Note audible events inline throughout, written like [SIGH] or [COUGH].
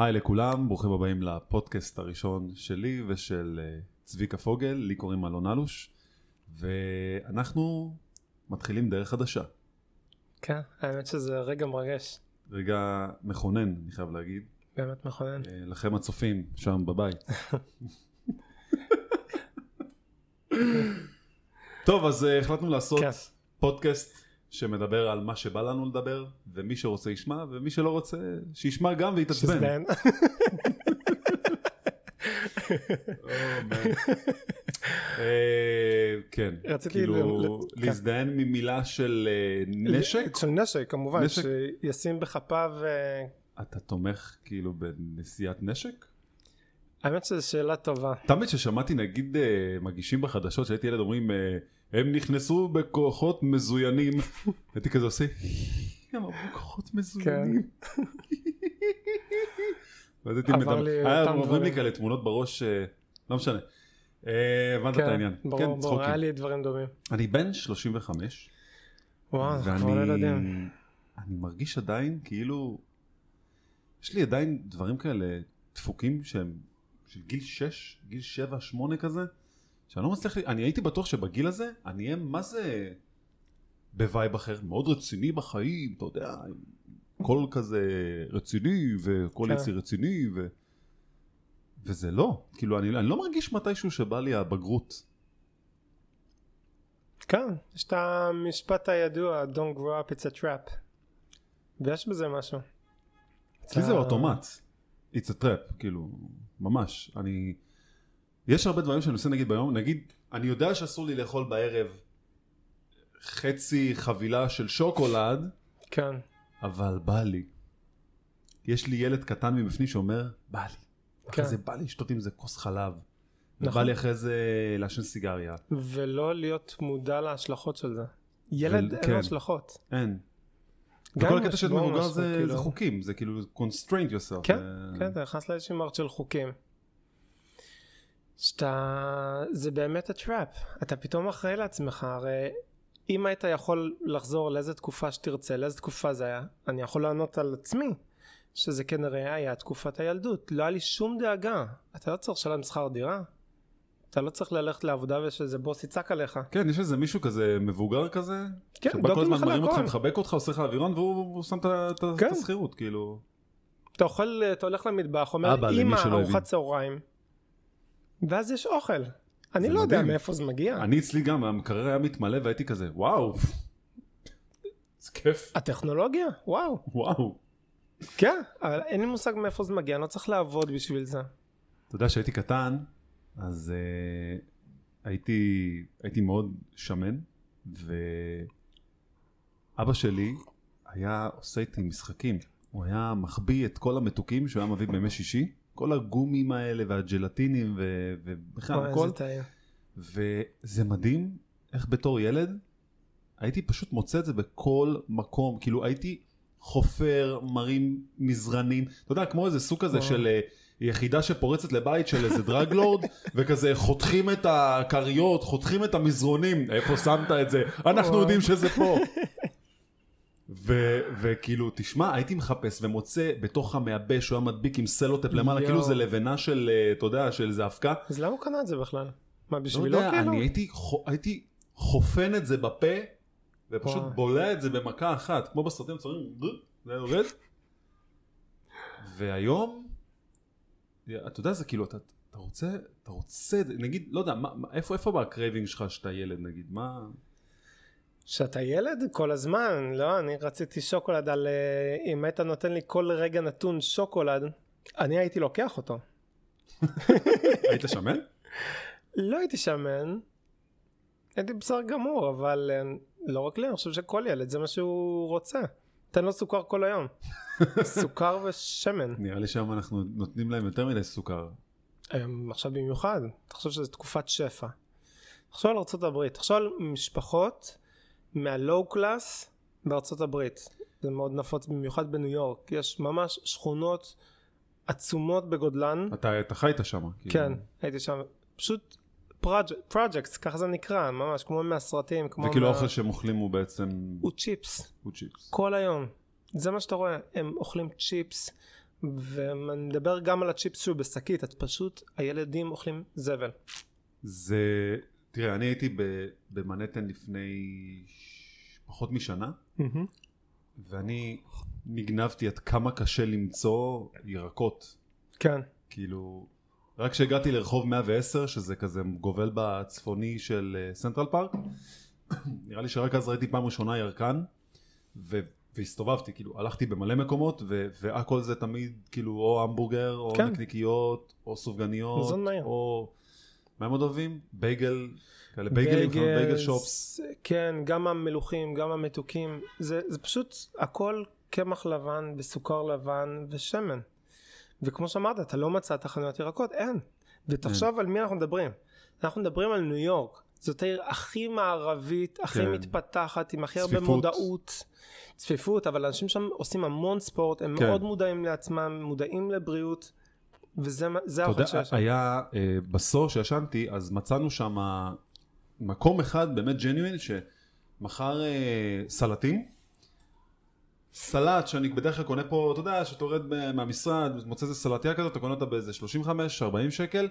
היי לכולם, ברוכים הבאים לפודקאסט הראשון שלי ושל אה, צביקה פוגל, לי קוראים אלון אלוש, ואנחנו מתחילים דרך חדשה. כן, האמת שזה רגע מרגש, רגע מכונן, אני חייב להגיד, באמת מכונן. אה, לכם הצופים שם בבית. [LAUGHS] טוב, אז אה, החלטנו לעשות כן. פודקאסט שמדבר על מה שבא לנו לדבר, ומי שרוצה ישמע, ומי שלא רוצה, שישמע גם ויתעצבן. אה, כן, כאילו להזדהן ממילה של אה, נשק? של נשק, כמובן. שישים בכפיו, אה, אתה תומך כאילו בנשיאת נשק? האמת שזו שאלה טובה. תמיד ששמעתי נגיד אה, מגישים בחדשות שהייתי ילד אומרים אה, הם נכנסו בכוחות מזוינים [LAUGHS] הייתי כזה עושה הם אמרו כוחות מזוינים [LAUGHS] ואז הייתי מדבר, היה עוברים לי. כאלה תמונות בראש אה, לא משנה הבנת את העניין ברור, כן ברור, צחוקים היה לי דברים דומים. אני בן 35 וואו, כבר לא ילדים. אני מרגיש עדיין כאילו יש לי עדיין דברים כאלה דפוקים שהם של גיל 6, גיל 7, 8 כזה שאני לא מצליח, אני הייתי בטוח שבגיל הזה אני אהיה מה זה ב vibe אחר, מאוד רציני בחיים, אתה יודע, קול כזה רציני וקול כן. יציר רציני ו... וזה לא, כאילו אני, אני לא מרגיש מתישהו שבא לי הבגרות. כן, יש את המשפט הידוע, Don't grow up, it's a trap. ויש בזה משהו. אצלי זה אוטומט. It's a trap, כאילו, ממש. אני... יש הרבה דברים שאני עושה נגיד ביום, נגיד, אני יודע שאסור לי לאכול בערב חצי חבילה של שוקולד, כן, אבל בא לי. יש לי ילד קטן מבפנים שאומר, בא לי. אחרי כן. זה בא לי לשתות עם זה כוס חלב. ובא נכון. לי אחרי זה לעשן סיגריה. ולא להיות מודע להשלכות של זה. ילד אין כן. השלכות. אין. וכל הקטע של בו מבוגר זה, כאילו. זה חוקים, זה כאילו constraint yourself. כן, אה, כן, אתה נכנס לאיזושהי מערכת של חוקים. שאתה, זה באמת הטראפ, אתה פתאום אחראי לעצמך, הרי אם היית יכול לחזור לאיזה תקופה שתרצה, לאיזה תקופה זה היה, אני יכול לענות על עצמי, שזה כנראה היה תקופת הילדות, לא היה לי שום דאגה, אתה לא צריך לשלם שכר דירה, אתה לא צריך ללכת לעבודה ושאיזה בוס יצעק עליך, כן, יש איזה מישהו כזה מבוגר כזה, כן, שבא כל הזמן מרים אותך. מחבק אותך, עושה לך אווירון והוא הוא שם את כן. השכירות, כאילו. אתה אוכל, אתה הולך למטבח, אומר, אבא, אמא, שלא הבין." ארוחת צהריים, ואז יש אוכל, אני לא יודע מדהים. מאיפה זה מגיע. אני אצלי גם, המקרר היה מתמלא והייתי כזה, וואו, [LAUGHS] זה כיף, הטכנולוגיה? וואו. וואו. כן, אבל אין לי מושג מאיפה זה מגיע, אני לא צריך לעבוד בשביל זה. אתה יודע שהייתי קטן, אז uh, הייתי, הייתי מאוד שמן, ואבא שלי היה עושה איתי משחקים. הוא היה מחביא את כל המתוקים שהוא היה מביא בימי שישי, כל הגומים האלה והג'לטינים ו- ובכלל הכל. וזה מדהים איך בתור ילד הייתי פשוט מוצא את זה בכל מקום, כאילו הייתי חופר, מרים מזרנים, אתה יודע, כמו איזה סוג כזה. של אה, יחידה שפורצת לבית של איזה דרגלורד, [LAUGHS] וכזה חותכים את הכריות, חותכים את המזרונים, איפה שמת את זה? אנחנו. יודעים שזה פה. [LAUGHS] ו- וכאילו, תשמע, הייתי מחפש ומוצא בתוך המייבש, הוא היה מדביק עם סלוטפ למעלה. כאילו זה לבנה של, אה, אתה יודע, של איזה אבקה. אז למה הוא קנה את זה בכלל? מה, לא בשבילו יודע, כאילו? אני הייתי, חו- הייתי חופן את זה בפה, ופשוט. בולע את זה במכה אחת, כמו בסרטים הצורים, זה יורד. [LAUGHS] והיום, אתה יודע, זה כאילו, אתה, אתה רוצה, אתה רוצה, נגיד, לא יודע, מה, מה- איפה, איפה ב craving שלך שאתה ילד, נגיד, מה... שאתה ילד כל הזמן, לא, אני רציתי שוקולד על... אה, אם היית נותן לי כל רגע נתון שוקולד, אני הייתי לוקח אותו. [LAUGHS] היית שמן? לא הייתי שמן, הייתי בסדר גמור, אבל אה, לא רק לי, אני חושב שכל ילד זה מה שהוא רוצה. תן לו סוכר כל היום. [LAUGHS] סוכר ושמן. נראה לי שהיום אנחנו נותנים להם יותר מדי סוכר. עכשיו במיוחד, תחשוב שזו תקופת שפע. תחשוב על הברית, תחשוב על משפחות מהלואו קלאס בארצות הברית. זה מאוד נפוץ במיוחד בניו יורק. יש ממש שכונות עצומות בגודלן. אתה, אתה חיית שם. כאילו. כן, הייתי שם. פשוט פרויקטס, ככה זה נקרא, ממש כמו מהסרטים. כמו וכאילו מה- האוכל שהם אוכלים הוא בעצם... הוא צ'יפס. הוא צ'יפס. כל היום. זה מה שאתה רואה, הם אוכלים צ'יפס ואני מדבר גם על הצ'יפס שהוא בשקית, את פשוט, הילדים אוכלים זבל. זה, תראה, אני הייתי במנהטן לפני פחות משנה, ואני נגנבתי עד כמה קשה למצוא ירקות. כן, כאילו, רק כשהגעתי לרחוב 110, שזה כזה גובל בצפוני של אה, סנטרל פארק, [COUGHS] נראה לי שרק אז ראיתי פעם ראשונה ירקן, ו... והסתובבתי, כאילו, הלכתי במלא מקומות, ו... והכל זה תמיד, כאילו, או המבורגר, או כן. נקניקיות, או סופגניות, מזון מהיר. או... מה הם עוד אוהבים? בייגל, כאלה בייגלים, חנות bagel shops. כן, גם המלוחים, גם המתוקים, זה, זה פשוט הכל קמח לבן בסוכר לבן ושמן. וכמו שאמרת, אתה לא מצא תחנות ירקות, אין. ותחשוב על מי אנחנו מדברים. אנחנו מדברים על ניו יורק. זאת העיר הכי מערבית, הכי כן. מתפתחת, עם הכי הרבה צפיפות. מודעות. צפיפות, אבל אנשים שם עושים המון ספורט, הם כן. מאוד מודעים לעצמם, מודעים לבריאות, וזה מה- זה אתה יודע. היה אה, בסור שישנתי, אז מצאנו שם מקום אחד באמת ג'ניואל שמכר אה, סלטים. סלט שאני בדרך כלל קונה פה, אתה יודע, שאתה יורד מהמשרד, מוצא איזה סלטיה כזאת, אתה קונה אותה באיזה 35-40 שקל.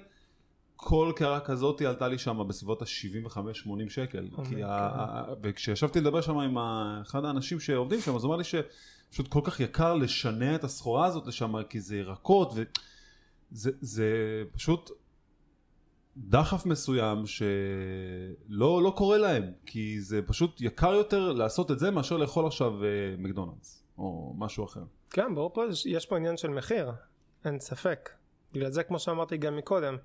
כל קערה כזאת עלתה לי שם בסביבות ה-75-80 שקל. Oh כי ה- וכשישבתי לדבר שם עם אחד האנשים שעובדים שם, אז הוא אמר לי שפשוט כל כך יקר לשנע את הסחורה הזאת לשם, כי זה ירקות, וזה זה פשוט דחף מסוים שלא לא קורה להם, כי זה פשוט יקר יותר לעשות את זה מאשר לאכול עכשיו אה, מקדונלדס, או משהו אחר. כן, ברור פה, יש- פה עניין של מחיר, אין ספק. בגלל זה, כמו שאמרתי גם מקודם,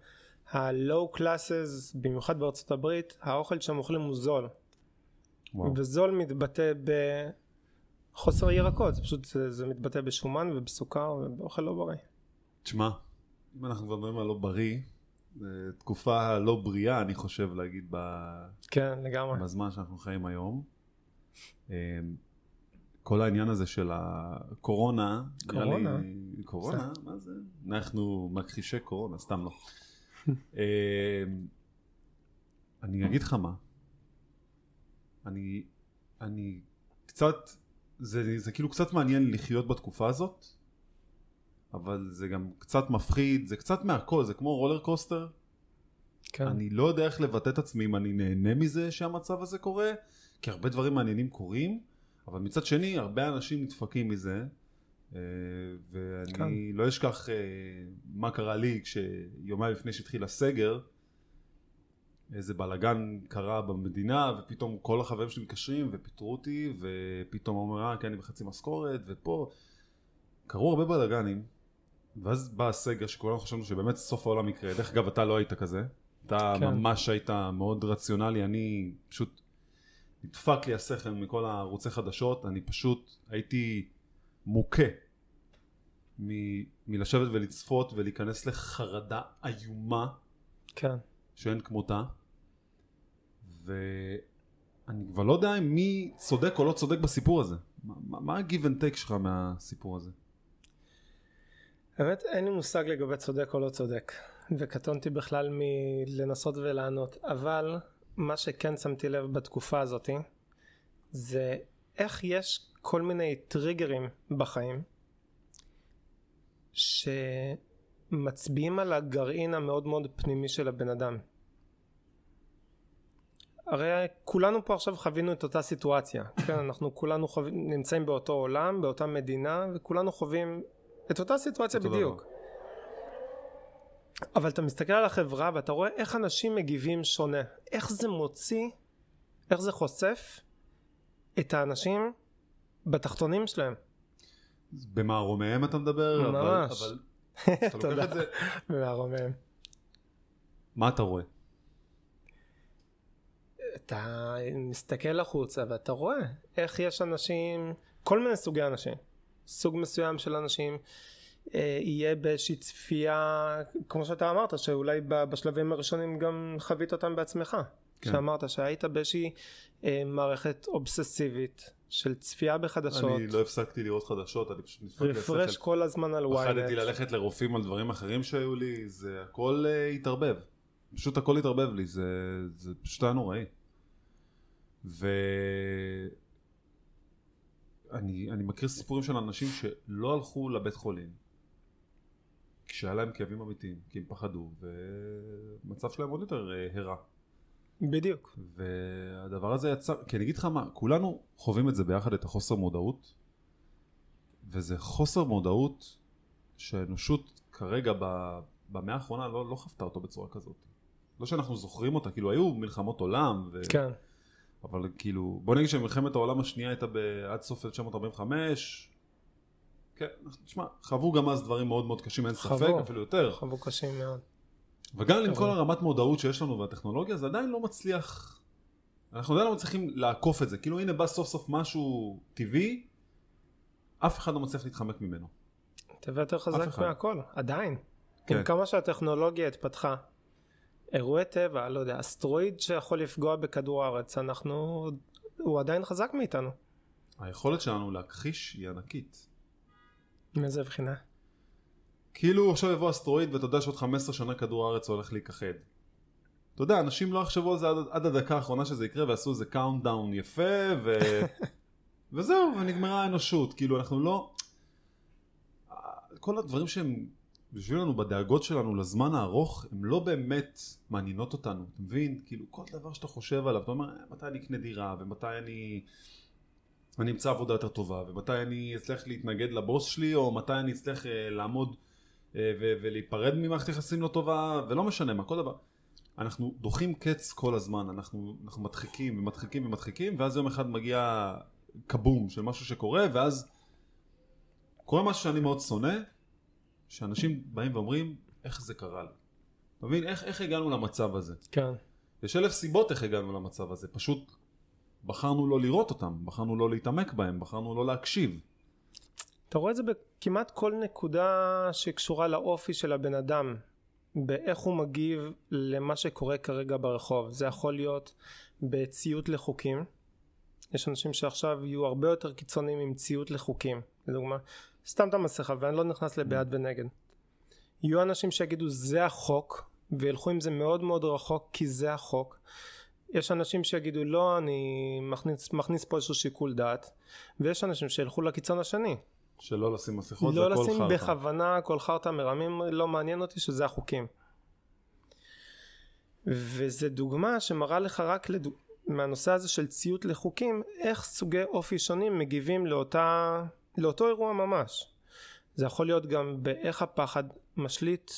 ה-low classes, במיוחד בארצות הברית, האוכל שהם אוכלים הוא זול. וואו. וזול מתבטא בחוסר ירקות, זה פשוט, זה, זה מתבטא בשומן ובסוכר ובאוכל לא בריא. תשמע, אם אנחנו כבר מדברים על לא בריא, תקופה לא בריאה, אני חושב להגיד, ב- כן, לגמרי. בזמן שאנחנו חיים היום. אה, כל העניין הזה של הקורונה, קורונה? לי, קורונה? מה זה? אנחנו מכחישי קורונה, סתם לא. [LAUGHS] אה, אני אגיד לך מה, אני, אני קצת, זה, זה כאילו קצת מעניין לחיות בתקופה הזאת, אבל זה גם קצת מפחיד, זה קצת מהכל, זה כמו רולר קוסטר. כן. אני לא יודע איך לבטא את עצמי אם אני נהנה מזה שהמצב הזה קורה, כי הרבה דברים מעניינים קורים, אבל מצד שני הרבה אנשים נדפקים מזה, אה, ואני כן. לא אשכח אה, מה קרה לי כשיומיים לפני שהתחיל הסגר, איזה בלאגן קרה במדינה, ופתאום כל החברים שלי מתקשרים ופיטרו אותי, ופתאום אומר, אה, כן, אני בחצי משכורת, ופה קרו הרבה בלאגנים, ואז בא הסגר שכולנו חשבנו שבאמת סוף העולם יקרה. דרך אגב, אתה לא היית כזה. אתה כן. ממש היית מאוד רציונלי, אני פשוט נדפק לי השכל מכל הערוצי חדשות, אני פשוט הייתי מוכה מ- מלשבת ולצפות ולהיכנס לחרדה איומה כן. שאין כמותה. ואני כבר לא יודע מי צודק או לא צודק בסיפור הזה. מה ה-give and take שלך מהסיפור הזה? באמת אין לי מושג לגבי צודק או לא צודק, וקטונתי בכלל מלנסות ולענות, אבל מה שכן שמתי לב בתקופה הזאתי, זה איך יש כל מיני טריגרים בחיים, שמצביעים על הגרעין המאוד מאוד פנימי של הבן אדם. הרי כולנו פה עכשיו חווינו את אותה סיטואציה, כן, אנחנו כולנו חו... נמצאים באותו עולם, באותה מדינה, וכולנו חווים את אותה סיטואציה אותו בדיוק. דבר. אבל אתה מסתכל על החברה ואתה רואה איך אנשים מגיבים שונה. איך זה מוציא, איך זה חושף את האנשים בתחתונים שלהם. במערומיהם אתה מדבר? אבל- ממש. אבל [LAUGHS] אתה לוקח. את זה, מהרומם. מה אתה רואה? אתה מסתכל החוצה ואתה רואה איך יש אנשים, כל מיני סוגי אנשים. סוג מסוים של אנשים אה, יהיה באיזושהי צפייה, כמו שאתה אמרת, שאולי בשלבים הראשונים גם חווית אותם בעצמך. כן. שאמרת שהיית באיזושהי אה, מערכת אובססיבית של צפייה בחדשות, אני לא הפסקתי לראות חדשות, אני פשוט נדפק לי רפרש. כל הזמן על פחדתי ynet. ללכת לרופאים על דברים אחרים שהיו לי, זה הכל אה, התערבב. פשוט הכל התערבב לי, זה, זה פשוט היה נוראי. ו... אני, אני מכיר סיפורים של אנשים שלא הלכו לבית חולים, כשהיה להם כאבים אמיתיים, כי הם פחדו, ומצב שלהם עוד יותר אה, הרע. בדיוק. והדבר הזה יצר, כי אני אגיד לך מה, כולנו חווים את זה ביחד, את החוסר מודעות, וזה חוסר מודעות שהאנושות כרגע ב- במאה האחרונה לא, לא חוותה אותו בצורה כזאת. לא שאנחנו זוכרים אותה, כאילו היו מלחמות עולם, ו... כן. אבל כאילו, בוא נגיד שמלחמת העולם השנייה הייתה. עד סוף 1945, כן, תשמע, חוו גם אז דברים מאוד מאוד קשים, אין ספק, חוו. אפילו יותר. חוו קשים מאוד. וגם עם אבל- כל הרמת מודעות שיש לנו והטכנולוגיה, זה עדיין לא מצליח, אנחנו עדיין לא מצליחים לעקוף את זה, כאילו הנה בא סוף סוף משהו טבעי, אף אחד לא מצליח להתחמק ממנו. טבע יותר חזק. מהכל, עדיין. כן. עם כמה שהטכנולוגיה התפתחה. אירועי טבע, לא יודע, אסטרואיד שיכול לפגוע בכדור הארץ, אנחנו... הוא עדיין חזק מאיתנו. היכולת שלנו להכחיש היא ענקית. מאיזה בחינה? כאילו עכשיו יבוא אסטרואיד ואתה יודע שעוד 15 שנה כדור הארץ הולך להיכחד. אתה יודע, אנשים לא יחשבו על זה עד, עד הדקה האחרונה שזה יקרה ועשו איזה countdown יפה ו... [LAUGHS] וזהו, ונגמרה האנושות. כאילו אנחנו לא... כל הדברים שהם יושבים לנו בדאגות שלנו לזמן הארוך, הם לא באמת מעניינות אותנו, אתה מבין? כאילו כל דבר שאתה חושב עליו, אתה אומר, "אה, מתי אני אקנה דירה, ומתי אני... אני אמצא עבודה יותר טובה, ומתי אני אצליח להתנגד לבוס שלי, או מתי אני אצליח אה, לעמוד אה, ו- ולהיפרד ממערכת יחסים לא טובה, ולא משנה מה, כל דבר. אנחנו דוחים קץ כל הזמן, אנחנו, אנחנו מדחיקים ומדחיקים ומדחיקים, ואז יום אחד מגיע כבום של משהו שקורה, ואז קורה משהו שאני מאוד שונא, שאנשים באים ואומרים, איך זה קרה לי? אתה מבין? איך, איך הגענו למצב הזה? כן. יש אלף סיבות איך הגענו למצב הזה, פשוט בחרנו לא לראות אותם, בחרנו לא להתעמק בהם, בחרנו לא להקשיב. אתה רואה את זה בכמעט כל נקודה שקשורה לאופי של הבן אדם, באיך הוא מגיב למה שקורה כרגע ברחוב. זה יכול להיות בציות לחוקים. יש אנשים שעכשיו יהיו הרבה יותר קיצוניים עם ציות לחוקים. לדוגמה, סתם את המסכה ואני לא נכנס לבעד ונגד. יהיו אנשים שיגידו זה החוק וילכו עם זה מאוד מאוד רחוק כי זה החוק. יש אנשים שיגידו לא אני מכניס, מכניס פה איזשהו שיקול דעת ויש אנשים שילכו לקיצון השני שלא לשים מסכות לא זה הכל לשים חרטא. בכוונה כל חרטא מרמים לא מעניין אותי שזה החוקים וזה דוגמה שמראה לך רק לדוג... מהנושא הזה של ציות לחוקים איך סוגי אופי שונים מגיבים לאותה... לאותו אירוע ממש זה יכול להיות גם באיך הפחד משליט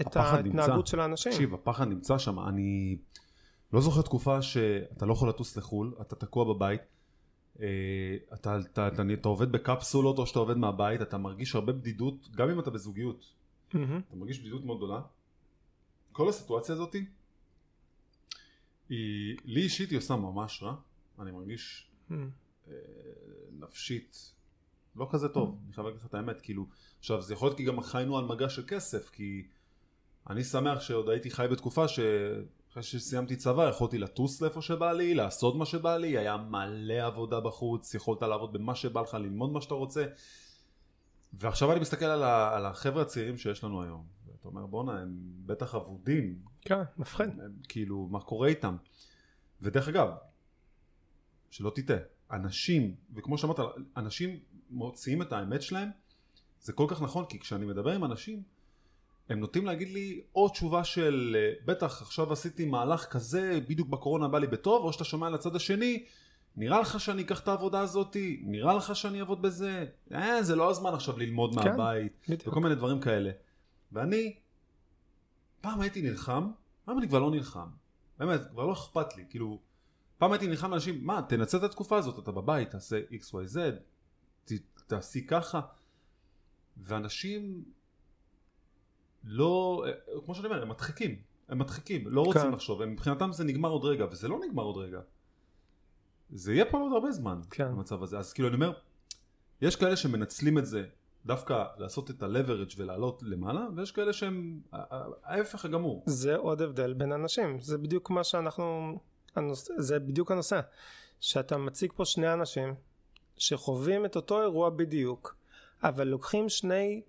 את הפחד ההתנהגות נמצא. של האנשים תקשיב, הפחד נמצא שם, אני לא זוכר תקופה שאתה לא יכול לטוס לחו"ל, אתה תקוע בבית, אה, אתה, אתה, אתה, אתה עובד בקפסולות או שאתה עובד מהבית, אתה מרגיש הרבה בדידות, גם אם אתה בזוגיות, מהמם. אתה מרגיש בדידות מאוד גדולה. כל הסיטואציה הזאתי, היא, לי אישית היא עושה ממש רע, אני מרגיש. אה, נפשית לא כזה טוב, אני חייב להגיד לך את האמת, כאילו, עכשיו זה יכול להיות כי גם חיינו על מגע של כסף, כי אני שמח שעוד הייתי חי בתקופה שאחרי שסיימתי צבא יכולתי לטוס לאיפה שבא לי, לעשות מה שבא לי, היה מלא עבודה בחוץ, יכולת לעבוד במה שבא לך, ללמוד מה שאתה רוצה, ועכשיו אני מסתכל על, ה- על החבר'ה הצעירים שיש לנו היום, ואתה אומר בואנה הם בטח אבודים, כן מפחיד. כאילו מה קורה איתם, ודרך אגב, שלא תטעה, אנשים, וכמו שאמרת, אנשים מוציאים את האמת שלהם, זה כל כך נכון, כי כשאני מדבר עם אנשים, הם נוטים להגיד לי או תשובה של אה, בטח עכשיו עשיתי מהלך כזה, בדיוק בקורונה בא לי בטוב, או שאתה שומע על הצד השני, נראה לך שאני אקח את העבודה הזאתי, נראה לך שאני אעבוד בזה, אה, זה לא הזמן עכשיו ללמוד כן, מהבית, בדיוק. וכל מיני דברים כאלה. ואני, פעם הייתי נלחם, היום אני כבר לא נלחם. באמת, כבר לא אכפת לי, כאילו, פעם הייתי נלחם לאנשים, מה, תנצל את התקופה הזאת, אתה בבית, תעשה XYZ, תעשי ככה. ואנשים לא, כמו שאני אומר, הם מדחיקים, הם מדחיקים, לא רוצים כן. לחשוב, הם, מבחינתם זה נגמר עוד רגע, וזה לא נגמר עוד רגע. זה יהיה פה עוד הרבה זמן, כן. המצב הזה. אז כאילו אני אומר, יש כאלה שמנצלים את זה דווקא לעשות את ה-leverage ולעלות למעלה, ויש כאלה שהם ההפך הגמור. זה עוד הבדל בין אנשים זה בדיוק מה שאנחנו הנושא, זה בדיוק הנושא שאתה מציג פה שני אנשים שחווים את אותו אירוע בדיוק אבל לוקחים שני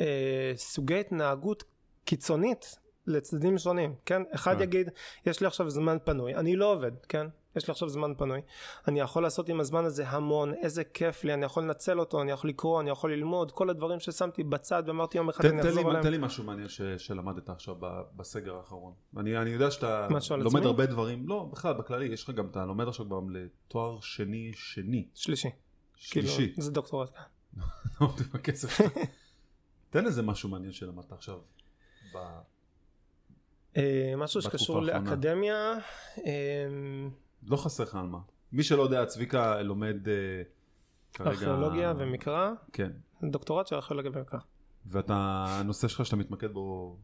אה, סוגי התנהגות קיצונית לצדדים שונים כן אחד כן. יגיד יש לי עכשיו זמן פנוי אני לא עובד כן יש לי עכשיו זמן פנוי, אני יכול לעשות עם הזמן הזה המון, איזה כיף לי, אני יכול לנצל אותו, אני יכול לקרוא, אני יכול ללמוד, כל הדברים ששמתי בצד ואמרתי יום אחד אני אחזור לי, אליהם. תן לי משהו מעניין ש, שלמדת עכשיו בסגר האחרון. אני, אני יודע שאתה לומד? הרבה דברים, לא, בכלל, בכללי, יש לך גם, אתה לומד עכשיו גם לתואר שני, שני, שלישי. שלישי. כאילו, זה דוקטורט. [LAUGHS] לא, עם הכסף שלך. תן איזה משהו מעניין שלמדת עכשיו. ב... אה, משהו שקשור. לאקדמיה, אה, לא חסר לך על מה. מי שלא יודע, צביקה לומד אה, כרגע... ארכיאולוגיה ומקרא, כן. דוקטורט של ארכיאולוגיה ומקרא. ואתה, הנושא שלך שאתה מתמקד בו,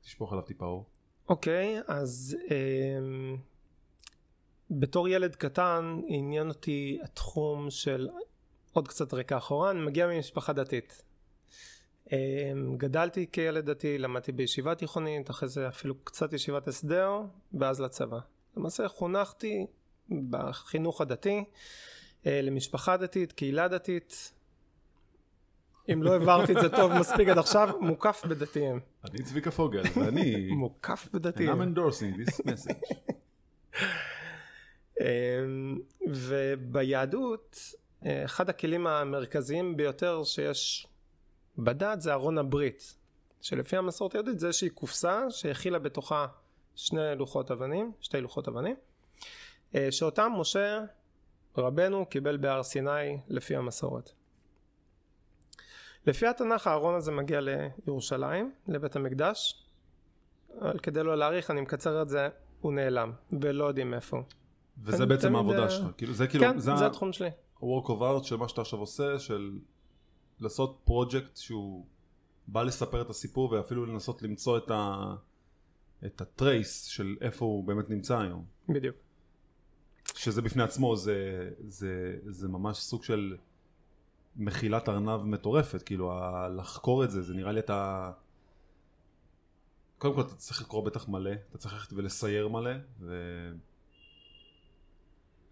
תשפוך עליו טיפה אור. אוקיי, אז אה, בתור ילד קטן עניין אותי התחום של עוד קצת רקע אחורה, אני מגיע ממשפחה דתית. אה, גדלתי כילד דתי, למדתי בישיבה תיכונית, אחרי זה אפילו קצת ישיבת הסדר, ואז לצבא. למעשה חונכתי בחינוך הדתי, אה, למשפחה דתית, קהילה דתית. אם לא הבהרתי את זה טוב מספיק עד עכשיו, מוקף בדתיים. אני צביקה פוגל, ואני... [LAUGHS] מוקף and בדתיים. I'm endorsing this message. [LAUGHS] אמ, וביהדות אה, אחד הכלים המרכזיים ביותר שיש בדת זה ארון הברית שלפי המסורת היהודית זה איזושהי קופסה שהכילה בתוכה שני לוחות אבנים, שתי לוחות אבנים אה, שאותם משה רבנו קיבל בהר סיני לפי המסורת. לפי התנ"ך הארון הזה מגיע לירושלים, לבית המקדש, אבל כדי לא להאריך אני מקצר את זה, הוא נעלם ולא יודעים איפה. וזה בעצם העבודה אה, שלך. כאילו, זה כאילו, כן, זה זה התחום שלי. ה-work of art של מה שאתה עכשיו עושה, של לעשות פרויקט שהוא בא לספר את הסיפור ואפילו לנסות למצוא את ה... את הטרייס של איפה הוא באמת נמצא היום. בדיוק. שזה בפני עצמו זה, זה, זה ממש סוג של מחילת ארנב מטורפת, כאילו ה- לחקור את זה, זה נראה לי אתה... קודם כל אתה צריך לקרוא בטח מלא, אתה צריך ללכת ולסייר מלא, ו...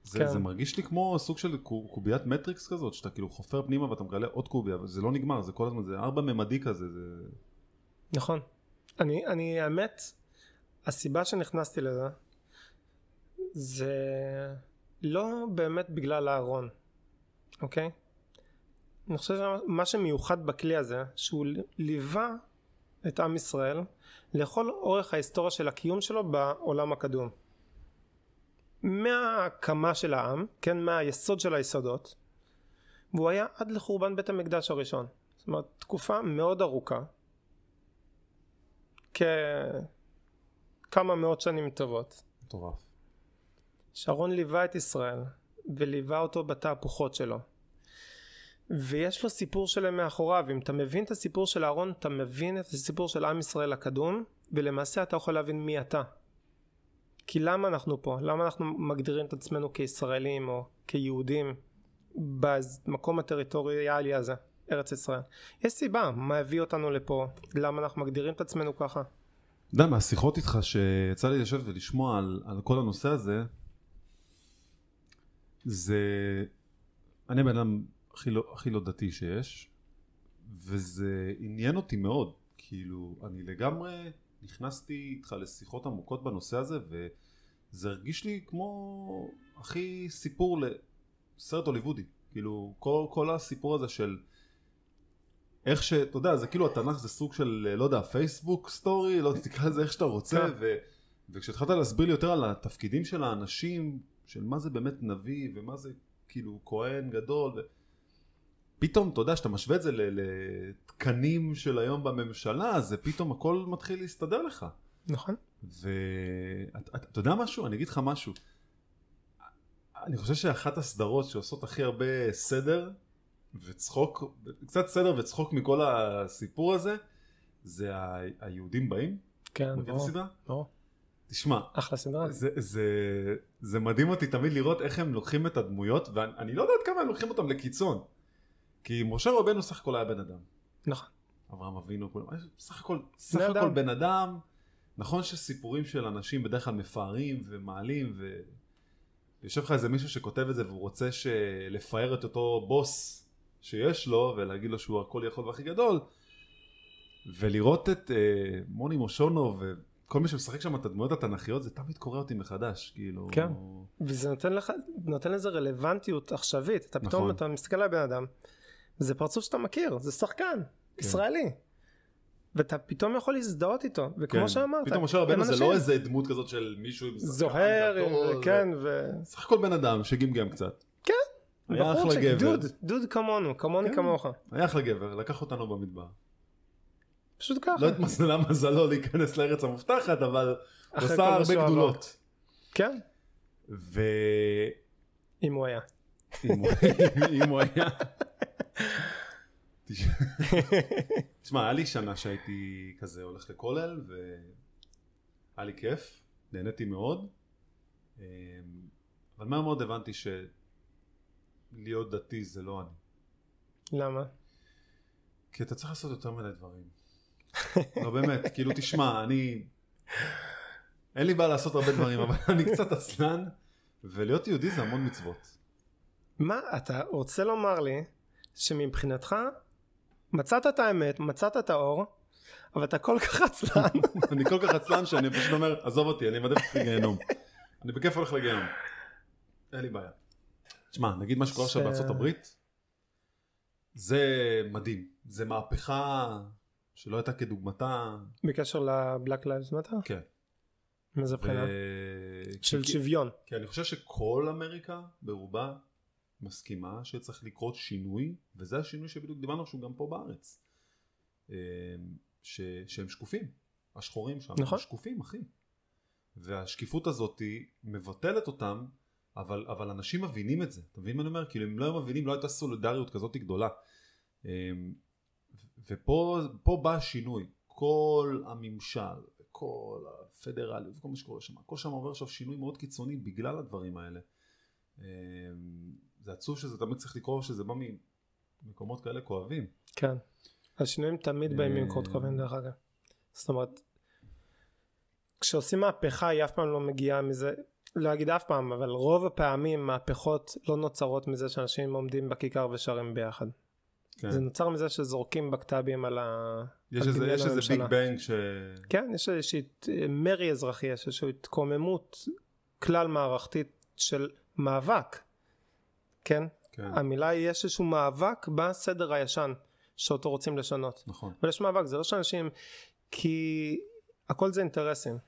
זה, כן. זה מרגיש לי כמו סוג של קו- קוביית מטריקס כזאת, שאתה כאילו חופר פנימה ואתה מגלה עוד קוביה, אבל זה לא נגמר, זה כל הזמן, זה ארבע ממדי כזה, זה... נכון. אני, אני האמת, הסיבה שנכנסתי לזה זה לא באמת בגלל הארון, אוקיי? אני חושב שמה שמיוחד בכלי הזה, שהוא ליווה את עם ישראל לכל אורך ההיסטוריה של הקיום שלו בעולם הקדום. מההקמה של העם, כן, מהיסוד של היסודות, והוא היה עד לחורבן בית המקדש הראשון. זאת אומרת, תקופה מאוד ארוכה, כמה מאות שנים טובות. מטורף. שרון ליווה את ישראל וליווה אותו בתהפוכות שלו. ויש לו סיפור שלם מאחוריו. אם אתה מבין את הסיפור של אהרון, אתה מבין את הסיפור של עם ישראל הקדום, ולמעשה אתה יכול להבין מי אתה. כי למה אנחנו פה? למה אנחנו מגדירים את עצמנו כישראלים או כיהודים במקום הטריטוריאלי הזה, ארץ ישראל? יש סיבה מה הביא אותנו לפה, למה אנחנו מגדירים את עצמנו ככה. יודע, מהשיחות איתך שיצא לי לשבת ולשמוע על, על כל הנושא הזה, זה... אני הבן אדם הכי לא, הכי לא דתי שיש, וזה עניין אותי מאוד. כאילו, אני לגמרי נכנסתי איתך לשיחות עמוקות בנושא הזה, וזה הרגיש לי כמו הכי סיפור לסרט הוליוודי. כאילו, כל, כל הסיפור הזה של... איך ש... אתה יודע, זה כאילו התנ"ך זה סוג של, לא יודע, פייסבוק סטורי, לא [LAUGHS] תקרא לזה איך שאתה רוצה, כן. ו... וכשהתחלת להסביר לי יותר על התפקידים של האנשים, של מה זה באמת נביא, ומה זה כאילו כהן גדול, ו... פתאום, אתה יודע, שאתה משווה את זה לתקנים של היום בממשלה, זה פתאום הכל מתחיל להסתדר לך. נכון? ואתה יודע משהו? אני אגיד לך משהו. אני חושב שאחת הסדרות שעושות הכי הרבה סדר וצחוק, קצת סדר וצחוק מכל הסיפור הזה, זה ה- היהודים באים. כן, ברור. תשמע, אחלה סדרה. זה, זה, זה מדהים אותי תמיד לראות איך הם לוקחים את הדמויות, ואני אני לא יודע כמה הם לוקחים אותם לקיצון. כי משה רבנו סך הכל היה בן אדם. נכון. אברהם אבינו, כולם, סך הכל, סך הכל אדם. בן אדם. נכון שסיפורים של אנשים בדרך כלל מפארים ומעלים, ו... יושב לך איזה מישהו שכותב את זה והוא רוצה לפאר את אותו בוס שיש לו ולהגיד לו שהוא הכל יכול והכי גדול ולראות את אה, מוני מושונוב כל מי שמשחק שם את הדמויות התנ"כיות זה תמיד קורא אותי מחדש, כאילו... כן. וזה נותן לך, נותן לזה רלוונטיות עכשווית. אתה פתאום, נכון. אתה מסתכל על בן אדם, זה פרצוף שאתה מכיר, זה שחקן, ישראלי. ואתה פתאום יכול להזדהות איתו, וכמו כן. שאמרת, פתאום משה רבנו זה. לא איזה דמות כזאת של מישהו עם זוהר, כן, ו... סך הכל בן אדם שגמגם קצת. היה אחלה גבר. דוד, דוד כמונו, כמוני כן. כמוך. היה אחלה גבר, לקח אותנו במדבר. פשוט ככה. לא התמזלה מזלו להיכנס לארץ המובטחת, אבל הוא עשה מה הרבה. גדולות. כן, ואם אם הוא היה. אם הוא [LAUGHS] היה... תש- תשמע, היה לי שנה שהייתי כזה הולך לכולל, והיה לי כיף, נהניתי מאוד, אמ, אבל מהר מאוד הבנתי שלהיות דתי זה לא אני. למה? כי אתה צריך לעשות יותר מדי דברים. לא באמת, כאילו תשמע, אני... אין לי בעיה לעשות הרבה דברים, אבל אני קצת עצלן, ולהיות יהודי זה המון מצוות. מה, אתה רוצה לומר לי שמבחינתך מצאת את האמת, מצאת את האור, אבל אתה כל כך עצלן. [LAUGHS] אני כל כך עצלן שאני פשוט אומר, עזוב אותי, אני מעדיף לגיהנום. אני בכיף הולך לגיהנום. אין לי בעיה. תשמע, נגיד מה שקורה עכשיו זה- בארצות הברית, זה מדהים. זה מהפכה שלא הייתה כדוגמתה. בקשר ל Black Lives Matter? כן. מאיזה בחינה? של כי- שוויון. כי אני חושב שכל אמריקה ברובה מסכימה שצריך לקרות שינוי, וזה השינוי שבדיוק דיברנו שהוא גם פה בארץ. אה, ש, שהם שקופים, השחורים שם, נכון. שקופים אחי. והשקיפות הזאת מבטלת אותם, אבל, אבל אנשים מבינים את זה, אתה מבין מה אני אומר? כאילו אם לא היו מבינים לא הייתה סולידריות כזאת גדולה. אה, ופה פה בא השינוי, כל הממשל, כל הפדרליות, כל מה שקורה שם, הכל שם עובר עכשיו שינוי מאוד קיצוני בגלל הדברים האלה. אה, זה עצוב שזה תמיד צריך לקרות שזה בא ממקומות כאלה כואבים. כן. השינויים תמיד באים אה. ממקורות קרובים דרך אגב. זאת אומרת, כשעושים מהפכה היא אף פעם לא מגיעה מזה, לא אגיד אף פעם, אבל רוב הפעמים מהפכות לא נוצרות מזה שאנשים עומדים בכיכר ושרים ביחד. כן. זה נוצר מזה שזורקים בקת"בים על ה... יש איזה, יש איזה ביג. בנג ש... כן, יש איזושהי מרי אזרחי, יש איזושהי התקוממות כלל מערכתית של מאבק. כן? כן, המילה היא יש איזשהו מאבק בסדר הישן שאותו רוצים לשנות. נכון. אבל יש מאבק, זה לא שאנשים... כי הכל זה אינטרסים.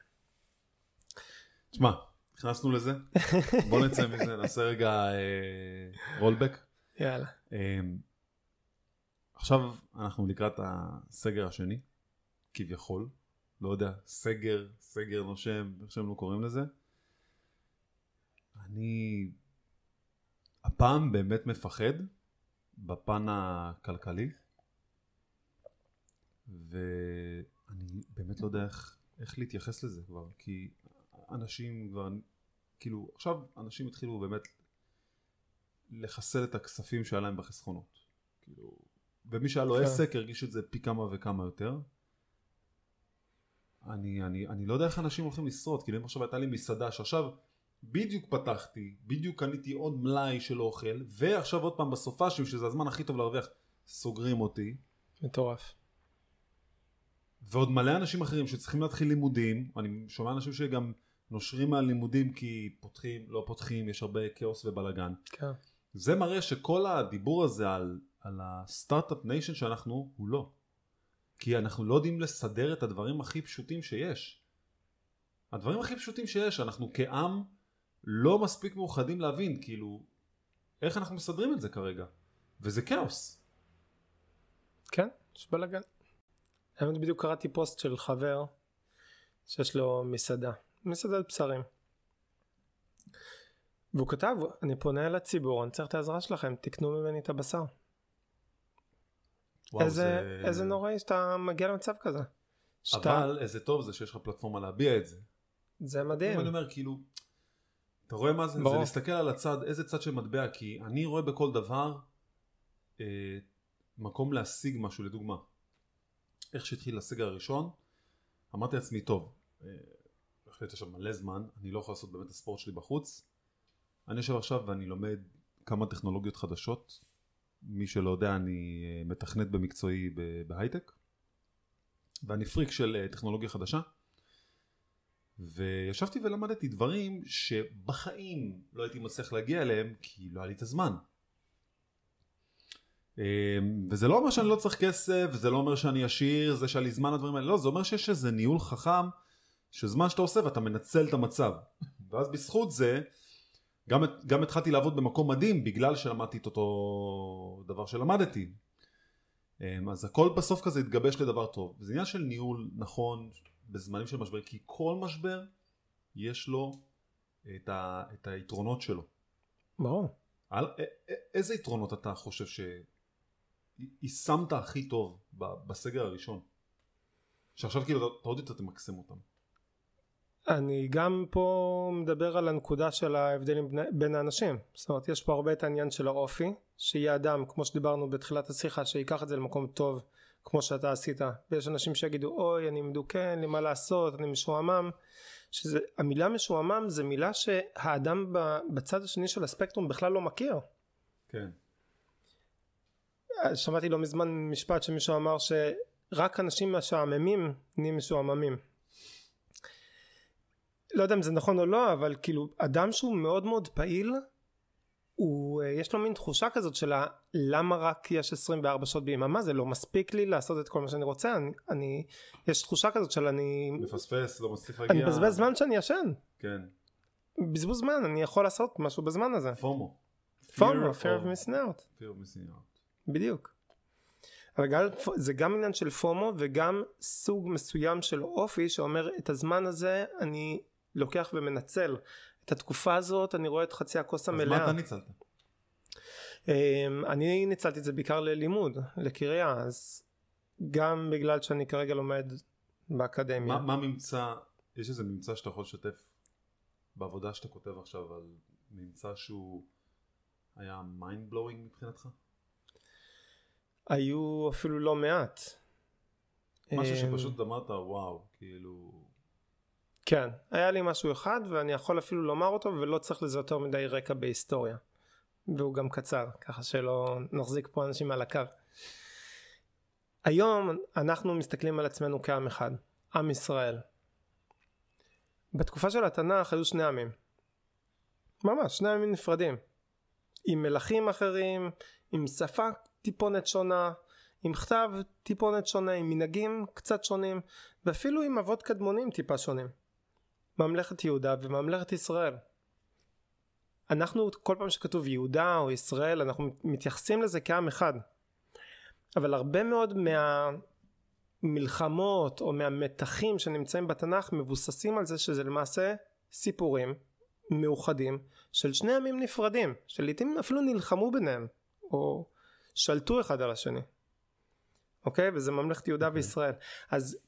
תשמע, נכנסנו לזה, [LAUGHS] בוא נצא מזה, נעשה רגע אה, רולבק. יאללה. אה, עכשיו אנחנו לקראת הסגר השני, כביכול, לא יודע, סגר, סגר נושם, איך שהם לא קוראים לזה. אני הפעם באמת מפחד בפן הכלכלי, ואני באמת לא יודע איך, איך להתייחס לזה כבר, כי אנשים כבר, כאילו, עכשיו אנשים התחילו באמת לחסל את הכספים שהיה להם בחסכונות. כאילו, ומי שהיה לו כן. עסק הרגיש את זה פי כמה וכמה יותר. אני, אני, אני לא יודע איך אנשים הולכים לשרוד, כאילו אם עכשיו הייתה לי מסעדה שעכשיו בדיוק פתחתי, בדיוק קניתי עוד מלאי של אוכל, ועכשיו עוד פעם בסופ"שים, שזה הזמן הכי טוב להרוויח, סוגרים אותי, מטורף. ועוד מלא אנשים אחרים שצריכים להתחיל לימודים, אני שומע אנשים שגם נושרים מהלימודים כי פותחים, לא פותחים, יש הרבה כאוס ובלאגן. כן. זה מראה שכל הדיבור הזה על, על ה start-up nation שאנחנו, הוא לא. כי אנחנו לא יודעים לסדר את הדברים הכי פשוטים שיש. הדברים הכי פשוטים שיש, אנחנו כעם לא מספיק מאוחדים להבין, כאילו, איך אנחנו מסדרים את זה כרגע. וזה כאוס. כן, יש בלאגן. האמת בדיוק קראתי פוסט של חבר שיש לו מסעדה, מסעדת בשרים. והוא כתב, אני פונה אל הציבור, אני צריך את העזרה שלכם, תקנו ממני את הבשר. וואו, איזה, זה... איזה נוראי שאתה מגיע למצב כזה. שאתה, אבל איזה טוב זה שיש לך פלטפורמה להביע את זה. זה אם מדהים. אני אומר כאילו, אתה רואה מה זה? זה ברור. להסתכל על הצד, איזה צד של מטבע, כי אני רואה בכל דבר אה, מקום להשיג משהו, לדוגמה. איך שהתחיל הסגר הראשון, אמרתי לעצמי, טוב, אה, החלטתי עכשיו מלא זמן, אני לא יכול לעשות באמת את הספורט שלי בחוץ. אני יושב עכשיו ואני לומד כמה טכנולוגיות חדשות. מי שלא יודע, אני אה, מתכנת במקצועי בהייטק, ואני פריק של אה, טכנולוגיה חדשה. וישבתי ולמדתי דברים שבחיים לא הייתי מצליח להגיע אליהם כי לא היה לי את הזמן. אמ, וזה לא אומר שאני לא צריך כסף, וזה לא אומר שאני עשיר, זה שהיה לי זמן לדברים האלה, לא, זה אומר שיש איזה ניהול חכם, שזמן שאתה עושה ואתה מנצל את המצב. ואז בזכות זה, גם, גם התחלתי לעבוד במקום מדהים, בגלל שלמדתי את אותו דבר שלמדתי. אמ, אז הכל בסוף כזה התגבש לדבר טוב. זה עניין של ניהול נכון בזמנים של משבר, כי כל משבר יש לו את, ה, את היתרונות שלו. ברור. על, איזה יתרונות אתה חושב שיישמת הכי טוב בסגר הראשון? שעכשיו כאילו אתה עוד יותר תמקסם אותם. אני גם פה מדבר על הנקודה של ההבדלים בין האנשים. זאת אומרת יש פה הרבה את העניין של האופי שיהיה אדם כמו שדיברנו בתחילת השיחה שייקח את זה למקום טוב כמו שאתה עשית. ויש אנשים שיגידו אוי אני מדוכא אין לי מה לעשות אני משועמם. שזה המילה משועמם זה מילה שהאדם בצד השני של הספקטרום בכלל לא מכיר. כן. שמעתי לא מזמן משפט שמישהו אמר שרק אנשים משעממים נהיים משועממים לא יודע אם זה נכון או לא אבל כאילו אדם שהוא מאוד מאוד פעיל הוא אה, יש לו מין תחושה כזאת של למה רק יש 24 שעות ביממה? זה לא מספיק לי לעשות את כל מה שאני רוצה? אני, אני יש תחושה כזאת של אני מפספס לא מצליח להגיע. אני מבזבז זמן שאני ישן. כן. בזבוז זמן אני יכול לעשות משהו בזמן הזה. פומו. פומו fear of missing out. Fear of missing out. בדיוק. אבל זה גם עניין של פומו וגם סוג מסוים של אופי שאומר את הזמן הזה אני לוקח ומנצל את התקופה הזאת אני רואה את חצי הכוס המלאה. אז מה אתה ניצלת? אמ, אני ניצלתי את זה בעיקר ללימוד, לקריאה, אז גם בגלל שאני כרגע לומד באקדמיה. מה, מה ממצא, יש איזה ממצא שאתה יכול לשתף בעבודה שאתה כותב עכשיו על ממצא שהוא היה mind blowing מבחינתך? היו אפילו לא מעט. משהו אמ, שפשוט אמרת וואו, כאילו... כן, היה לי משהו אחד ואני יכול אפילו לומר אותו ולא צריך לזה יותר מדי רקע בהיסטוריה. והוא גם קצר, ככה שלא נחזיק פה אנשים על הקו. היום אנחנו מסתכלים על עצמנו כעם אחד, עם ישראל. בתקופה של התנ"ך היו שני עמים. ממש, שני עמים נפרדים. עם מלכים אחרים, עם שפה טיפונת שונה, עם כתב טיפונת שונה, עם מנהגים קצת שונים, ואפילו עם אבות קדמונים טיפה שונים. ממלכת יהודה וממלכת ישראל. אנחנו כל פעם שכתוב יהודה או ישראל אנחנו מתייחסים לזה כעם אחד. אבל הרבה מאוד מהמלחמות או מהמתחים שנמצאים בתנ"ך מבוססים על זה שזה למעשה סיפורים מאוחדים של שני עמים נפרדים שלעיתים אפילו נלחמו ביניהם או שלטו אחד על השני. אוקיי? וזה ממלכת יהודה okay. אוקיי. וישראל. אז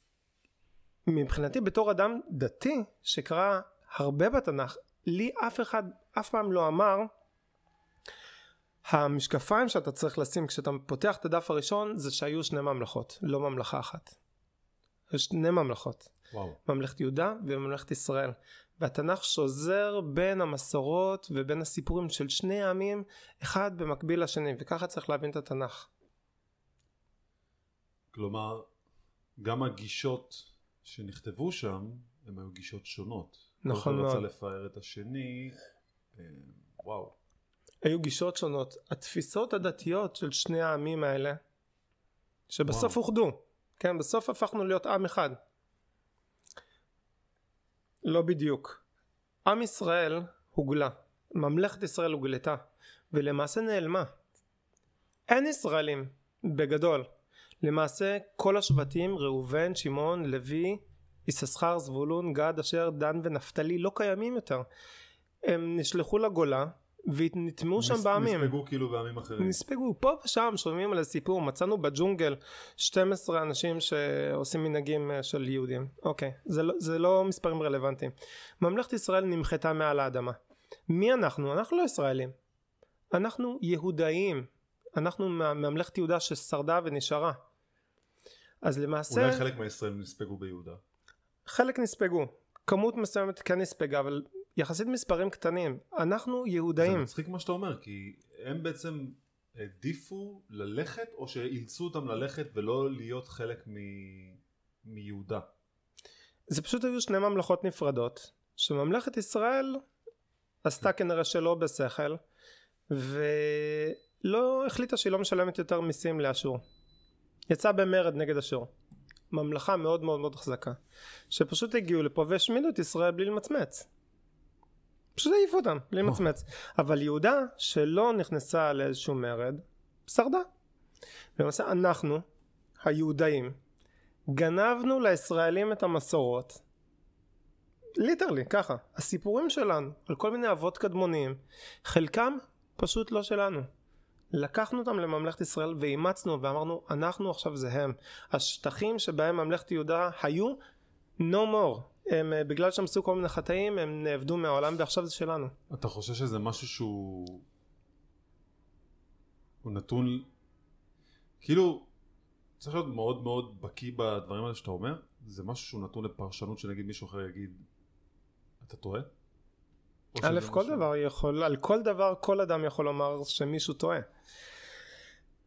מבחינתי בתור אדם דתי שקרא הרבה בתנ"ך לי אף אחד אף פעם לא אמר המשקפיים שאתה צריך לשים כשאתה פותח את הדף הראשון זה שהיו שני ממלכות לא ממלכה אחת. היו שני ממלכות. וואו. ממלכת יהודה וממלכת ישראל. והתנ"ך שוזר בין המסורות ובין הסיפורים של שני העמים אחד במקביל לשני וככה צריך להבין את התנ"ך. כלומר גם הגישות שנכתבו שם, הן היו גישות שונות. נכון מאוד. כל אחד רצה לפאר את השני, אה, וואו. היו גישות שונות. התפיסות הדתיות של שני העמים האלה, שבסוף וואו. אוחדו, כן, בסוף הפכנו להיות עם אחד. לא בדיוק. עם ישראל הוגלה, ממלכת ישראל הוגלתה, ולמעשה נעלמה. אין ישראלים, בגדול. למעשה כל השבטים ראובן, שמעון, לוי, יששכר, זבולון, גד, אשר, דן ונפתלי לא קיימים יותר. הם נשלחו לגולה ונטמעו שם בעמים. נספגו כאילו בעמים אחרים. נספגו. פה ושם שומעים על הסיפור, מצאנו בג'ונגל 12 אנשים שעושים מנהגים אה, של יהודים. אוקיי, זה לא, זה לא מספרים רלוונטיים. ממלכת ישראל נמחתה מעל האדמה. מי אנחנו? אנחנו לא ישראלים. אנחנו יהודאים. אנחנו ממלכת יהודה ששרדה ונשארה. אז למעשה... אולי חלק מהישראלים נספגו ביהודה. חלק נספגו. כמות מסוימת כן נספגה, אבל יחסית מספרים קטנים. אנחנו יהודאים. זה מצחיק מה שאתה אומר, כי הם בעצם העדיפו ללכת, או שאילצו אותם ללכת ולא להיות חלק מ... מיהודה. זה פשוט היו שני ממלכות נפרדות, שממלכת ישראל עשתה כנראה שלא בשכל, ולא החליטה שהיא לא משלמת יותר מיסים לאשור. יצאה במרד נגד אשור. ממלכה מאוד מאוד מאוד חזקה, שפשוט הגיעו לפה והשמידו את ישראל בלי למצמץ. פשוט העיפו אותם, בלי למצמץ. אבל יהודה, שלא נכנסה לאיזשהו מרד, שרדה. ולמעשה אנחנו, היהודאים, גנבנו לישראלים את המסורות. ליטרלי, ככה. הסיפורים שלנו על כל מיני אבות קדמוניים, חלקם פשוט לא שלנו. לקחנו אותם לממלכת ישראל ואימצנו ואמרנו אנחנו עכשיו זה הם. השטחים שבהם ממלכת יהודה היו no more. הם אה, בגלל שהם עשו כל מיני חטאים הם נאבדו מהעולם ועכשיו זה שלנו. אתה חושב שזה משהו שהוא... הוא נתון... כאילו, צריך להיות מאוד מאוד בקיא בדברים האלה שאתה אומר, זה משהו שהוא נתון לפרשנות שנגיד מישהו אחר יגיד, אתה טועה? א' כל משהו- דבר יכול, על כל דבר כל אדם יכול לומר שמישהו טועה.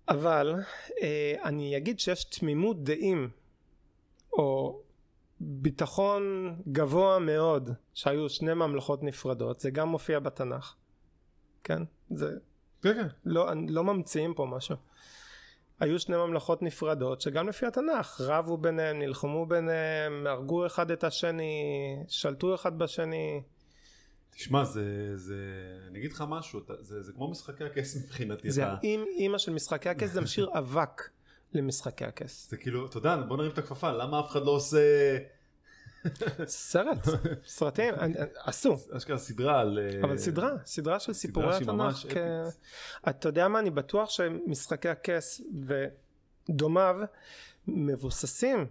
אבל אה, אני אגיד שיש תמימות דעים או ביטחון גבוה מאוד שהיו שני ממלכות נפרדות זה גם מופיע בתנ"ך. כן? זה כן, כן. לא, לא ממציאים פה משהו. היו שני ממלכות נפרדות שגם לפי התנ"ך רבו ביניהם, נלחמו ביניהם, הרגו אחד את השני, שלטו אחד בשני. תשמע, זה, זה... אני אגיד לך משהו, זה, זה כמו משחקי הכס [LAUGHS] מבחינתי. זה אתה... עם אימא של משחקי הכס זה משאיר [LAUGHS] אבק למשחקי הכס. זה כאילו, אתה יודע, בוא נרים את הכפפה, למה אף אחד לא עושה... סרט, [LAUGHS] סרטים, עשו, אשכרה סדרה על... אה, אבל סדרה, סדרה של סיפורי התנ"ך. כ-. אתה יודע מה, אני בטוח שמשחקי הכס ודומיו מבוססים,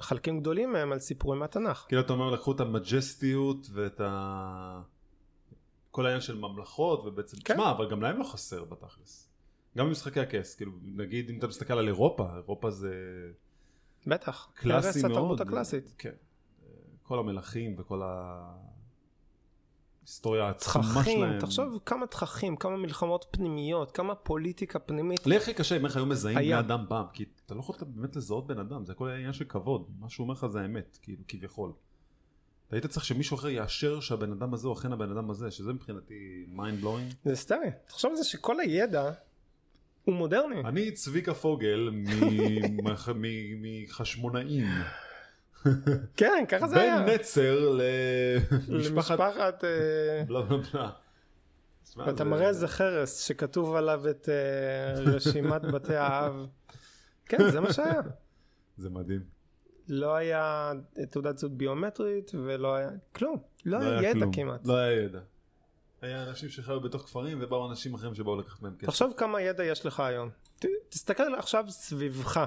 חלקים גדולים מהם על סיפורים מהתנ"ך. כאילו אתה אומר לקחו את המג'סטיות ואת ה... כל העניין של ממלכות ובעצם, כן. תשמע, אבל גם להם לא חסר בתכלס. גם במשחקי הכס, כאילו נגיד אם אתה מסתכל על אירופה, אירופה זה בטח, קלאסי מאוד. התרבות הקלאסית. כן. כל המלכים וכל ההיסטוריה העצומה תככים, שלהם. תחשוב כמה תככים, כמה מלחמות פנימיות, כמה פוליטיקה פנימית. לי הכי קשה אם איך היו מזהים היה. אדם פעם, כי אתה לא יכול באמת לזהות בן אדם, זה הכל עניין של כבוד, מה שהוא אומר לך זה האמת, כאילו, כביכול. אתה היית צריך שמישהו אחר יאשר שהבן אדם הזה הוא אכן הבן אדם הזה, שזה מבחינתי mind blowing. זה היסטרי. תחשוב על זה שכל הידע הוא מודרני. אני צביקה פוגל [LAUGHS] מחשמונאים, כן, ככה זה היה. בן נצר [LAUGHS] למשפחת למשפחת... אה, בלה בלה בלה. ואתה מראה איזה חרס שכתוב עליו את אה, רשימת בתי האב. [LAUGHS] כן, זה מה שהיה. זה מדהים. לא היה תעודת זהות ביומטרית ולא היה כלום. לא היה ידע כלום. כמעט. לא היה ידע. היה אנשים שחיו בתוך כפרים ובאו אנשים אחרים שבאו לקחת מהם כסף. תחשוב כמה ידע יש לך היום. ת- תסתכל עכשיו סביבך.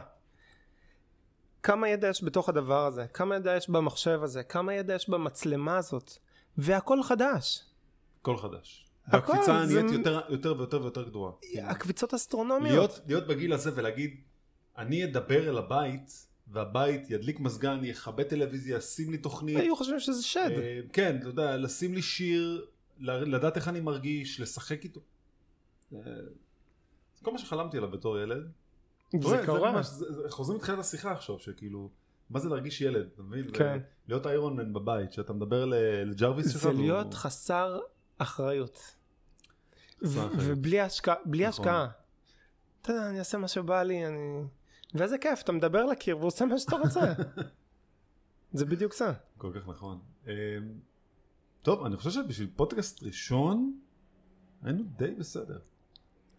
כמה ידע יש בתוך הדבר הזה, כמה ידע יש במחשב הזה, כמה ידע יש במצלמה הזאת, והכל חדש. הכל חדש. והקפיצה זה- נהיית יותר, יותר ויותר ויותר גדולה. הקביצות אסטרונומיות. להיות, להיות בגיל הזה ולהגיד, אני אדבר אל הבית, והבית ידליק מזגן, יכבה טלוויזיה, ישים לי תוכנית. היו חושבים שזה שד. אה, כן, אתה יודע, לשים לי שיר, לדעת איך אני מרגיש, לשחק איתו. אה, זה כל מה שחלמתי עליו בתור ילד. זה זה- חוזרים לתחילת השיחה עכשיו, שכאילו, מה זה להרגיש ילד, אתה מבין? כן. להיות איירון מן בבית, שאתה מדבר לג'רוויס שלך. זה להיות חסר אחריות. ובלי נכון. השקעה. אתה יודע, אני אעשה מה שבא לי, אני... ואיזה כיף, אתה מדבר לקיר והוא עושה מה שאתה רוצה. [LAUGHS] זה בדיוק זה. כל כך נכון. אה, טוב, אני חושב שבשביל פודקאסט ראשון, היינו די בסדר.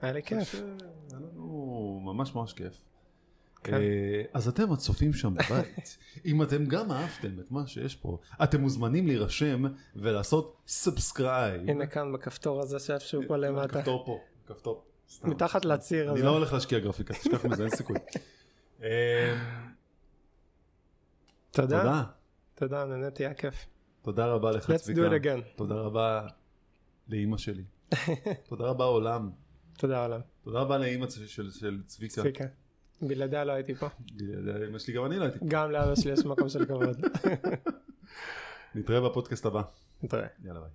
היה לי אני כיף. שהיה לנו ממש ממש כיף. כן. אה, אז אתם הצופים שם בבית, [LAUGHS] אם אתם גם אהבתם את מה שיש פה, אתם מוזמנים להירשם ולעשות subscribe. הנה כאן בכפתור הזה שאיפשהו פה למטה. כפתור פה, כפתור. מתחת לציר אני הזה. לא הולך להשקיע גרפיקה, תשכח מזה, אין סיכוי. [LAUGHS] אה, תודה. תודה. נהניתי, היה כיף. תודה רבה לך צביקה. Let's do it again. תודה רבה לאימא שלי. [LAUGHS] תודה רבה עולם. תודה עולם. תודה רבה לאימא של- צביקה. צביקה. בלעדיה לא הייתי פה. אמא שלי גם אני לא הייתי. גם לאבא שלי יש מקום של כבוד. [LAUGHS] נתראה בפודקאסט הבא. נתראה. יאללה ביי.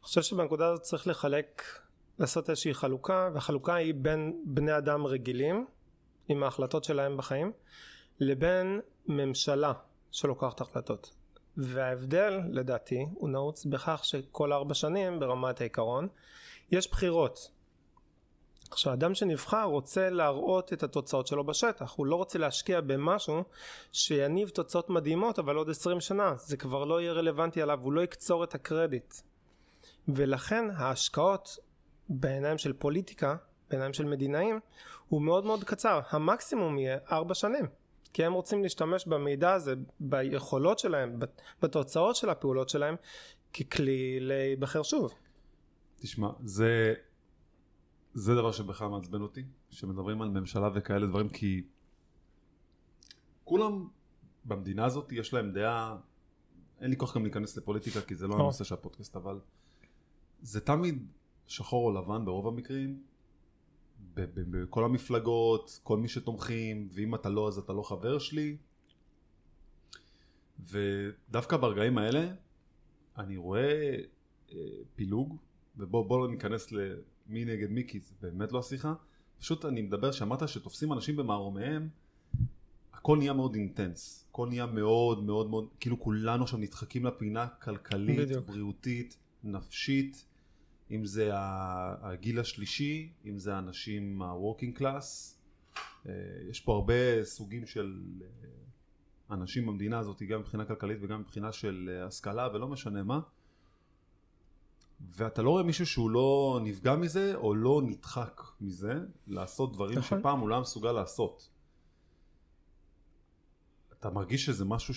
אני חושב שבנקודה הזאת צריך לחלק, לעשות איזושהי חלוקה, והחלוקה היא בין בני אדם רגילים, עם ההחלטות שלהם בחיים, לבין ממשלה שלוקחת החלטות. וההבדל לדעתי הוא נעוץ בכך שכל ארבע שנים ברמת העיקרון יש בחירות. עכשיו אדם שנבחר רוצה להראות את התוצאות שלו בשטח הוא לא רוצה להשקיע במשהו שיניב תוצאות מדהימות אבל עוד עשרים שנה זה כבר לא יהיה רלוונטי עליו הוא לא יקצור את הקרדיט ולכן ההשקעות בעיניים של פוליטיקה בעיניים של מדינאים הוא מאוד מאוד קצר. המקסימום יהיה ארבע שנים כי הם רוצים להשתמש במידע הזה ביכולות שלהם בתוצאות של הפעולות שלהם ככלי להיבחר שוב. תשמע זה זה דבר שבכלל מעצבן אותי שמדברים על ממשלה וכאלה דברים כי כולם במדינה הזאת יש להם דעה אין לי כוח גם להיכנס לפוליטיקה כי זה לא הנושא של הפודקאסט אבל זה תמיד שחור או לבן ברוב המקרים בכל המפלגות, כל מי שתומכים, ואם אתה לא אז אתה לא חבר שלי. ודווקא ברגעים האלה אני רואה אה, פילוג, ובואו לא ניכנס למי נגד מי כי זה באמת לא השיחה. פשוט אני מדבר, שאמרת שתופסים אנשים במערומיהם, הכל נהיה מאוד אינטנס, הכל נהיה מאוד מאוד מאוד, כאילו כולנו עכשיו נדחקים לפינה כלכלית, בדיוק. בריאותית, נפשית. אם זה הגיל השלישי, אם זה האנשים ה-working class, אה, יש פה הרבה סוגים של אה, אנשים במדינה הזאת, גם מבחינה כלכלית וגם מבחינה של אה, השכלה ולא משנה מה, ואתה לא רואה מישהו שהוא לא נפגע מזה או לא נדחק מזה לעשות דברים נכון. שפעם הוא לא מסוגל לעשות. אתה מרגיש שזה משהו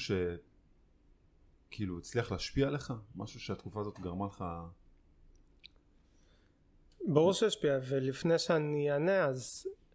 שכאילו הצליח להשפיע עליך? משהו שהתקופה הזאת גרמה לך ברור שהשפיע ולפני שאני אענה אז